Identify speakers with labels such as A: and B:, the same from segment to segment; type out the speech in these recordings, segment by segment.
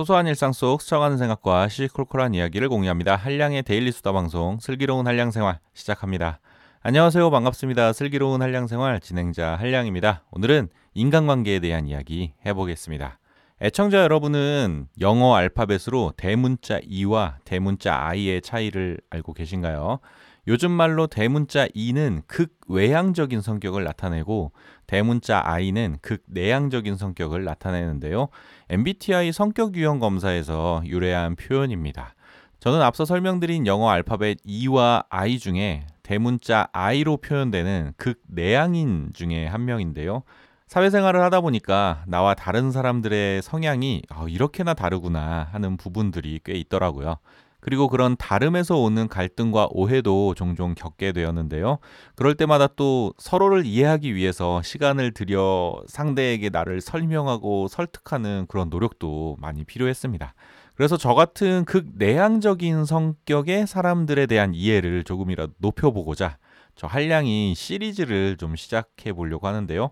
A: 소소한 일상 속 스쳐가는 생각과 시시콜콜한 이야기를 공유합니다. 한량의 데일리 수다 방송 슬기로운 한량 생활 시작합니다. 안녕하세요. 반갑습니다. 슬기로운 한량 생활 진행자 한량입니다. 오늘은 인간관계에 대한 이야기 해보겠습니다. 애청자 여러분은 영어 알파벳으로 대문자 E와 대문자 I의 차이를 알고 계신가요? 요즘 말로 대문자 E는 극외향적인 성격을 나타내고 대문자 I는 극내향적인 성격을 나타내는데요. MBTI 성격 유형 검사에서 유래한 표현입니다. 저는 앞서 설명드린 영어 알파벳 E와 I 중에 대문자 I로 표현되는 극내향인 중에 한 명인데요. 사회생활을 하다 보니까 나와 다른 사람들의 성향이 어, 이렇게나 다르구나 하는 부분들이 꽤 있더라고요. 그리고 그런 다름에서 오는 갈등과 오해도 종종 겪게 되었는데요. 그럴 때마다 또 서로를 이해하기 위해서 시간을 들여 상대에게 나를 설명하고 설득하는 그런 노력도 많이 필요했습니다. 그래서 저 같은 극내향적인 성격의 사람들에 대한 이해를 조금이라도 높여보고자 저 한량이 시리즈를 좀 시작해 보려고 하는데요.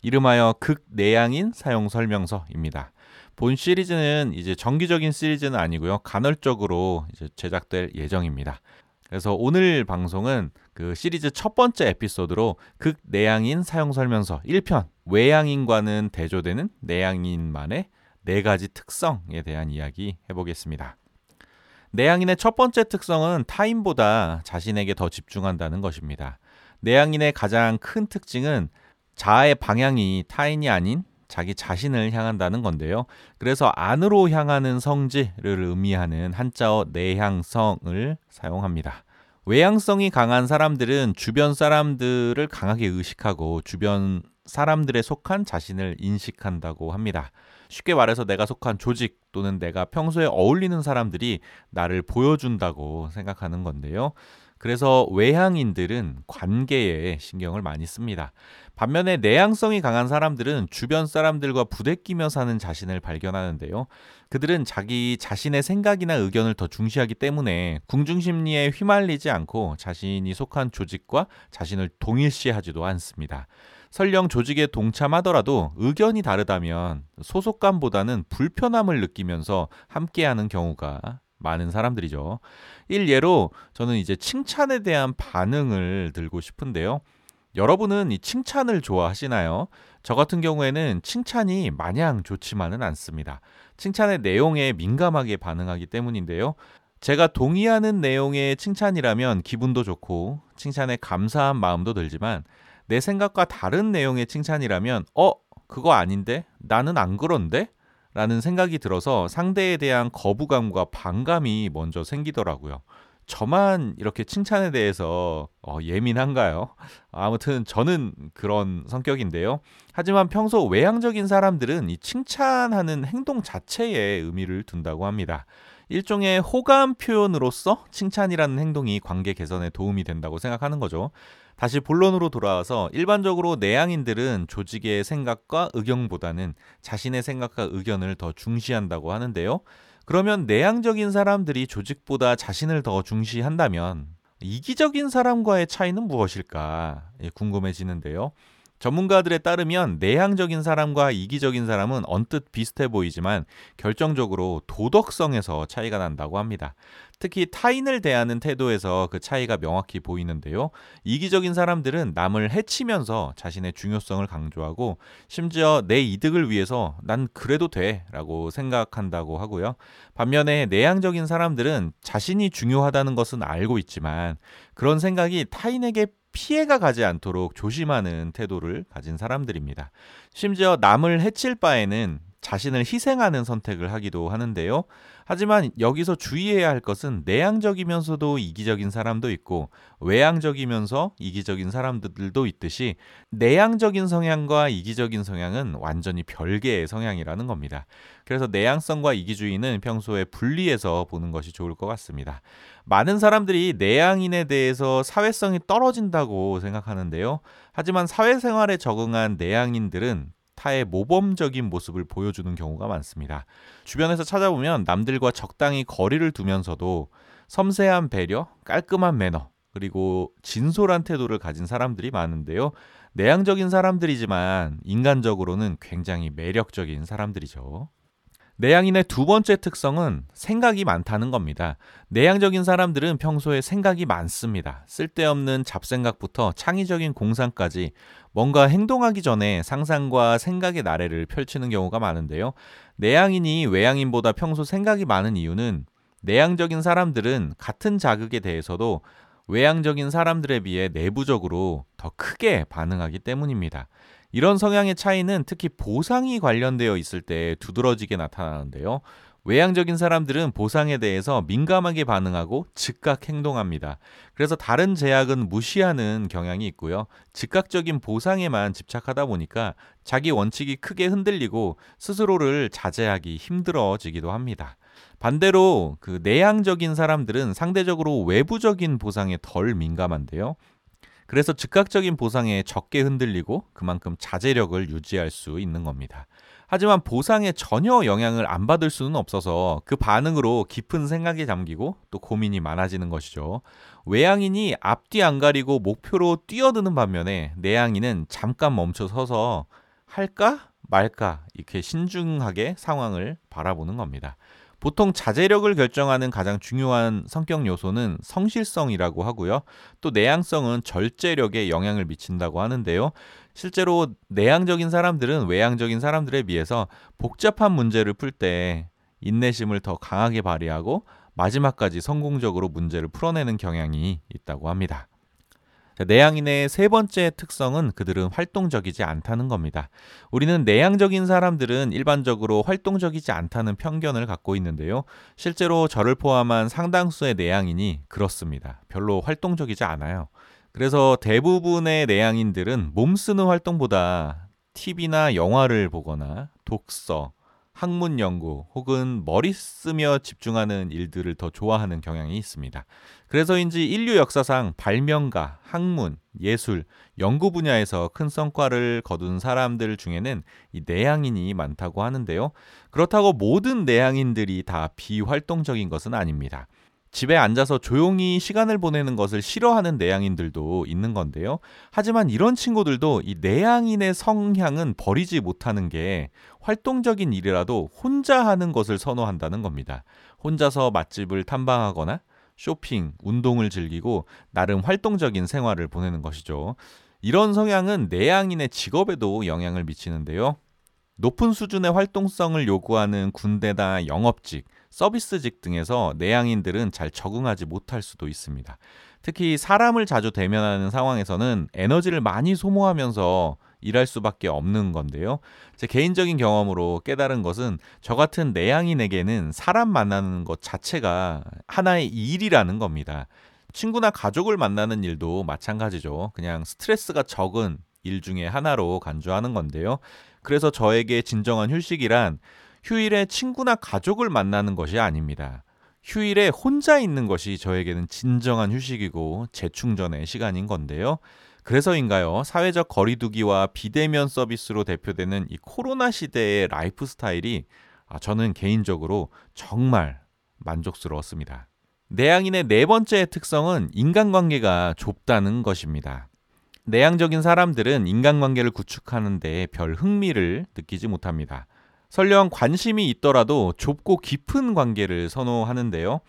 A: 이름하여 극내향인 사용 설명서입니다. 본 시리즈는 이제 정기적인 시리즈는 아니고요. 간헐적으로 이제 제작될 예정입니다. 그래서 오늘 방송은 그 시리즈 첫 번째 에피소드로 극내향인 사용 설명서 1편 외향인과는 대조되는 내향인만의 네 가지 특성에 대한 이야기 해보겠습니다. 내향인의 첫 번째 특성은 타인보다 자신에게 더 집중한다는 것입니다. 내향인의 가장 큰 특징은 자아의 방향이 타인이 아닌 자기 자신을 향한다는 건데요. 그래서 안으로 향하는 성질을 의미하는 한자어 내향성을 사용합니다. 외향성이 강한 사람들은 주변 사람들을 강하게 의식하고 주변 사람들에 속한 자신을 인식한다고 합니다. 쉽게 말해서 내가 속한 조직 또는 내가 평소에 어울리는 사람들이 나를 보여준다고 생각하는 건데요. 그래서 외향인들은 관계에 신경을 많이 씁니다. 반면에 내향성이 강한 사람들은 주변 사람들과 부대끼며 사는 자신을 발견하는데요. 그들은 자기 자신의 생각이나 의견을 더 중시하기 때문에 궁중심리에 휘말리지 않고 자신이 속한 조직과 자신을 동일시하지도 않습니다. 설령 조직에 동참하더라도 의견이 다르다면 소속감보다는 불편함을 느끼면서 함께하는 경우가 많은 사람들이죠. 일예로 저는 이제 칭찬에 대한 반응을 들고 싶은데요. 여러분은 이 칭찬을 좋아하시나요? 저 같은 경우에는 칭찬이 마냥 좋지만은 않습니다. 칭찬의 내용에 민감하게 반응하기 때문인데요. 제가 동의하는 내용의 칭찬이라면 기분도 좋고 칭찬에 감사한 마음도 들지만 내 생각과 다른 내용의 칭찬이라면 어 그거 아닌데 나는 안 그런데 라는 생각이 들어서 상대에 대한 거부감과 반감이 먼저 생기더라고요. 저만 이렇게 칭찬에 대해서 어, 예민한가요? 아무튼 저는 그런 성격인데요. 하지만 평소 외향적인 사람들은 이 칭찬하는 행동 자체에 의미를 둔다고 합니다. 일종의 호감 표현으로서 칭찬이라는 행동이 관계 개선에 도움이 된다고 생각하는 거죠. 다시 본론으로 돌아와서 일반적으로 내향인들은 조직의 생각과 의견보다는 자신의 생각과 의견을 더 중시한다고 하는데요. 그러면 내향적인 사람들이 조직보다 자신을 더 중시한다면 이기적인 사람과의 차이는 무엇일까 예, 궁금해지는데요. 전문가들에 따르면 내향적인 사람과 이기적인 사람은 언뜻 비슷해 보이지만 결정적으로 도덕성에서 차이가 난다고 합니다. 특히 타인을 대하는 태도에서 그 차이가 명확히 보이는데요. 이기적인 사람들은 남을 해치면서 자신의 중요성을 강조하고 심지어 내 이득을 위해서 난 그래도 돼 라고 생각한다고 하고요. 반면에 내향적인 사람들은 자신이 중요하다는 것은 알고 있지만 그런 생각이 타인에게 피해가 가지 않도록 조심하는 태도를 가진 사람들입니다. 심지어 남을 해칠 바에는 자신을 희생하는 선택을 하기도 하는데요. 하지만 여기서 주의해야 할 것은 내향적이면서도 이기적인 사람도 있고 외향적이면서 이기적인 사람들도 있듯이 내향적인 성향과 이기적인 성향은 완전히 별개의 성향이라는 겁니다. 그래서 내향성과 이기주의는 평소에 분리해서 보는 것이 좋을 것 같습니다. 많은 사람들이 내향인에 대해서 사회성이 떨어진다고 생각하는데요. 하지만 사회생활에 적응한 내향인들은 타의 모범적인 모습을 보여주는 경우가 많습니다. 주변에서 찾아보면 남들과 적당히 거리를 두면서도 섬세한 배려, 깔끔한 매너, 그리고 진솔한 태도를 가진 사람들이 많은데요. 내향적인 사람들이지만 인간적으로는 굉장히 매력적인 사람들이죠. 내향인의 두 번째 특성은 생각이 많다는 겁니다. 내향적인 사람들은 평소에 생각이 많습니다. 쓸데없는 잡생각부터 창의적인 공상까지 뭔가 행동하기 전에 상상과 생각의 나래를 펼치는 경우가 많은데요. 내향인이 외향인보다 평소 생각이 많은 이유는 내향적인 사람들은 같은 자극에 대해서도 외향적인 사람들에 비해 내부적으로 더 크게 반응하기 때문입니다. 이런 성향의 차이는 특히 보상이 관련되어 있을 때 두드러지게 나타나는데요. 외향적인 사람들은 보상에 대해서 민감하게 반응하고 즉각 행동합니다. 그래서 다른 제약은 무시하는 경향이 있고요. 즉각적인 보상에만 집착하다 보니까 자기 원칙이 크게 흔들리고 스스로를 자제하기 힘들어지기도 합니다. 반대로 그 내향적인 사람들은 상대적으로 외부적인 보상에 덜 민감한데요. 그래서 즉각적인 보상에 적게 흔들리고 그만큼 자제력을 유지할 수 있는 겁니다. 하지만 보상에 전혀 영향을 안 받을 수는 없어서 그 반응으로 깊은 생각에 잠기고 또 고민이 많아지는 것이죠. 외향인이 앞뒤 안 가리고 목표로 뛰어드는 반면에 내향인은 잠깐 멈춰 서서 할까 말까 이렇게 신중하게 상황을 바라보는 겁니다. 보통 자제력을 결정하는 가장 중요한 성격 요소는 성실성이라고 하고요. 또 내향성은 절제력에 영향을 미친다고 하는데요. 실제로 내향적인 사람들은 외향적인 사람들에 비해서 복잡한 문제를 풀 때 인내심을 더 강하게 발휘하고 마지막까지 성공적으로 문제를 풀어내는 경향이 있다고 합니다. 내향인의 세 번째 특성은 그들은 활동적이지 않다는 겁니다. 우리는 내향적인 사람들은 일반적으로 활동적이지 않다는 편견을 갖고 있는데요. 실제로 저를 포함한 상당수의 내향인이 그렇습니다. 별로 활동적이지 않아요. 그래서 대부분의 내향인들은 몸 쓰는 활동보다 TV나 영화를 보거나 독서, 학문 연구 혹은 머리 쓰며 집중하는 일들을 더 좋아하는 경향이 있습니다. 그래서인지 인류 역사상 발명가, 학문, 예술, 연구 분야에서 큰 성과를 거둔 사람들 중에는 이 내향인이 많다고 하는데요. 그렇다고 모든 내향인들이 다 비활동적인 것은 아닙니다. 집에 앉아서 조용히 시간을 보내는 것을 싫어하는 내향인들도 있는 건데요. 하지만 이런 친구들도 이 내향인의 성향은 버리지 못하는 게 활동적인 일이라도 혼자 하는 것을 선호한다는 겁니다. 혼자서 맛집을 탐방하거나 쇼핑, 운동을 즐기고 나름 활동적인 생활을 보내는 것이죠. 이런 성향은 내향인의 직업에도 영향을 미치는데요. 높은 수준의 활동성을 요구하는 군대나 영업직, 서비스직 등에서 내향인들은 잘 적응하지 못할 수도 있습니다. 특히 사람을 자주 대면하는 상황에서는 에너지를 많이 소모하면서 일할 수밖에 없는 건데요. 제 개인적인 경험으로 깨달은 것은 저 같은 내향인에게는 사람 만나는 것 자체가 하나의 일이라는 겁니다. 친구나 가족을 만나는 일도 마찬가지죠. 그냥 스트레스가 적은 일 중에 하나로 간주하는 건데요. 그래서 저에게 진정한 휴식이란 휴일에 친구나 가족을 만나는 것이 아닙니다. 휴일에 혼자 있는 것이 저에게는 진정한 휴식이고 재충전의 시간인 건데요. 그래서인가요? 사회적 거리두기와 비대면 서비스로 대표되는 이 코로나 시대의 라이프 스타일이 아, 저는 개인적으로 정말 만족스러웠습니다. 내향인의 네 번째 특성은 인간관계가 좁다는 것입니다. 내향적인 사람들은 인간관계를 구축하는데 별 흥미를 느끼지 못합니다. 설령 관심이 있더라도 좁고 깊은 관계를 선호하는데요.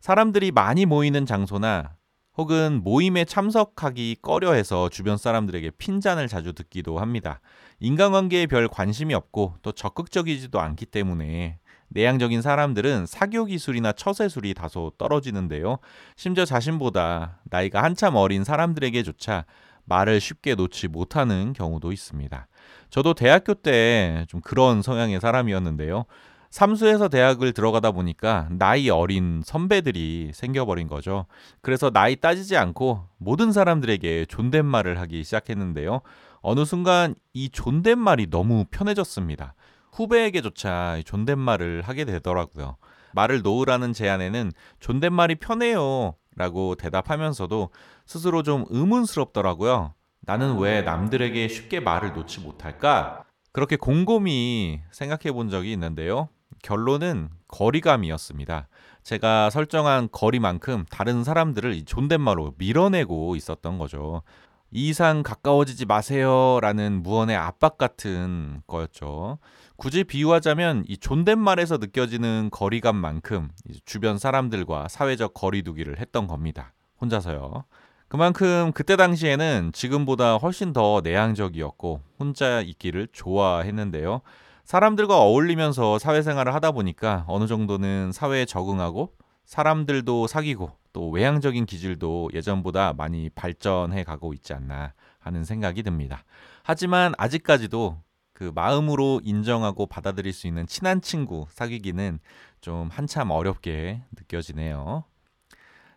A: 사람들이 많이 모이는 장소나 혹은 모임에 참석하기 꺼려해서 주변 사람들에게 핀잔을 자주 듣기도 합니다. 인간관계에 별 관심이 없고 또 적극적이지도 않기 때문에 내향적인 사람들은 사교 기술이나 처세술이 다소 떨어지는데요. 심지어 자신보다 나이가 한참 어린 사람들에게조차 말을 쉽게 놓지 못하는 경우도 있습니다. 저도 대학교 때 좀 그런 성향의 사람이었는데요. 삼수에서 대학을 들어가다 보니까 나이 어린 선배들이 생겨버린 거죠. 그래서 나이 따지지 않고 모든 사람들에게 존댓말을 하기 시작했는데요. 어느 순간 이 존댓말이 너무 편해졌습니다. 후배에게조차 존댓말을 하게 되더라고요. 말을 놓으라는 제안에는 존댓말이 편해요. 라고 대답하면서도 스스로 좀 의문스럽더라고요. 나는 왜 남들에게 쉽게 말을 놓지 못할까? 그렇게 곰곰이 생각해 본 적이 있는데요. 결론은 거리감이었습니다. 제가 설정한 거리만큼 다른 사람들을 존댓말로 밀어내고 있었던 거죠. 이 이상 가까워지지 마세요라는 무언의 압박 같은 거였죠. 굳이 비유하자면 이 존댓말에서 느껴지는 거리감만큼 주변 사람들과 사회적 거리두기를 했던 겁니다. 혼자서요. 그만큼 그때 당시에는 지금보다 훨씬 더 내향적이었고 혼자 있기를 좋아했는데요. 사람들과 어울리면서 사회생활을 하다 보니까 어느 정도는 사회에 적응하고 사람들도 사귀고 또 외향적인 기질도 예전보다 많이 발전해 가고 있지 않나 하는 생각이 듭니다. 하지만 아직까지도 그 마음으로 인정하고 받아들일 수 있는 친한 친구 사귀기는 좀 한참 어렵게 느껴지네요.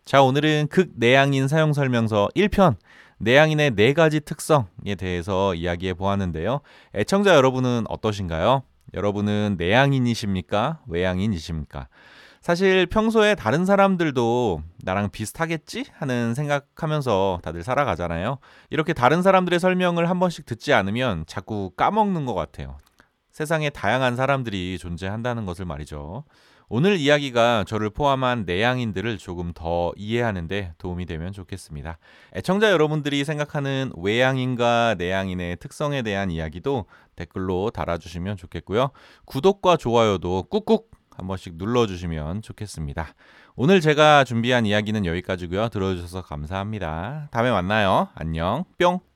A: 자, 오늘은 극 내향인 사용 설명서 1편 내향인의 네 가지 특성에 대해서 이야기해 보았는데요. 애청자 여러분은 어떠신가요? 여러분은 내향인이십니까? 외향인이십니까? 사실 평소에 다른 사람들도 나랑 비슷하겠지 하는 생각하면서 다들 살아가잖아요. 이렇게 다른 사람들의 설명을 한 번씩 듣지 않으면 자꾸 까먹는 것 같아요. 세상에 다양한 사람들이 존재한다는 것을 말이죠. 오늘 이야기가 저를 포함한 내향인들을 조금 더 이해하는데 도움이 되면 좋겠습니다. 애청자 여러분들이 생각하는 외향인과 내향인의 특성에 대한 이야기도 댓글로 달아주시면 좋겠고요. 구독과 좋아요도 꾹꾹 한 번씩 눌러주시면 좋겠습니다. 오늘 제가 준비한 이야기는 여기까지고요. 들어주셔서 감사합니다. 다음에 만나요. 안녕. 뿅.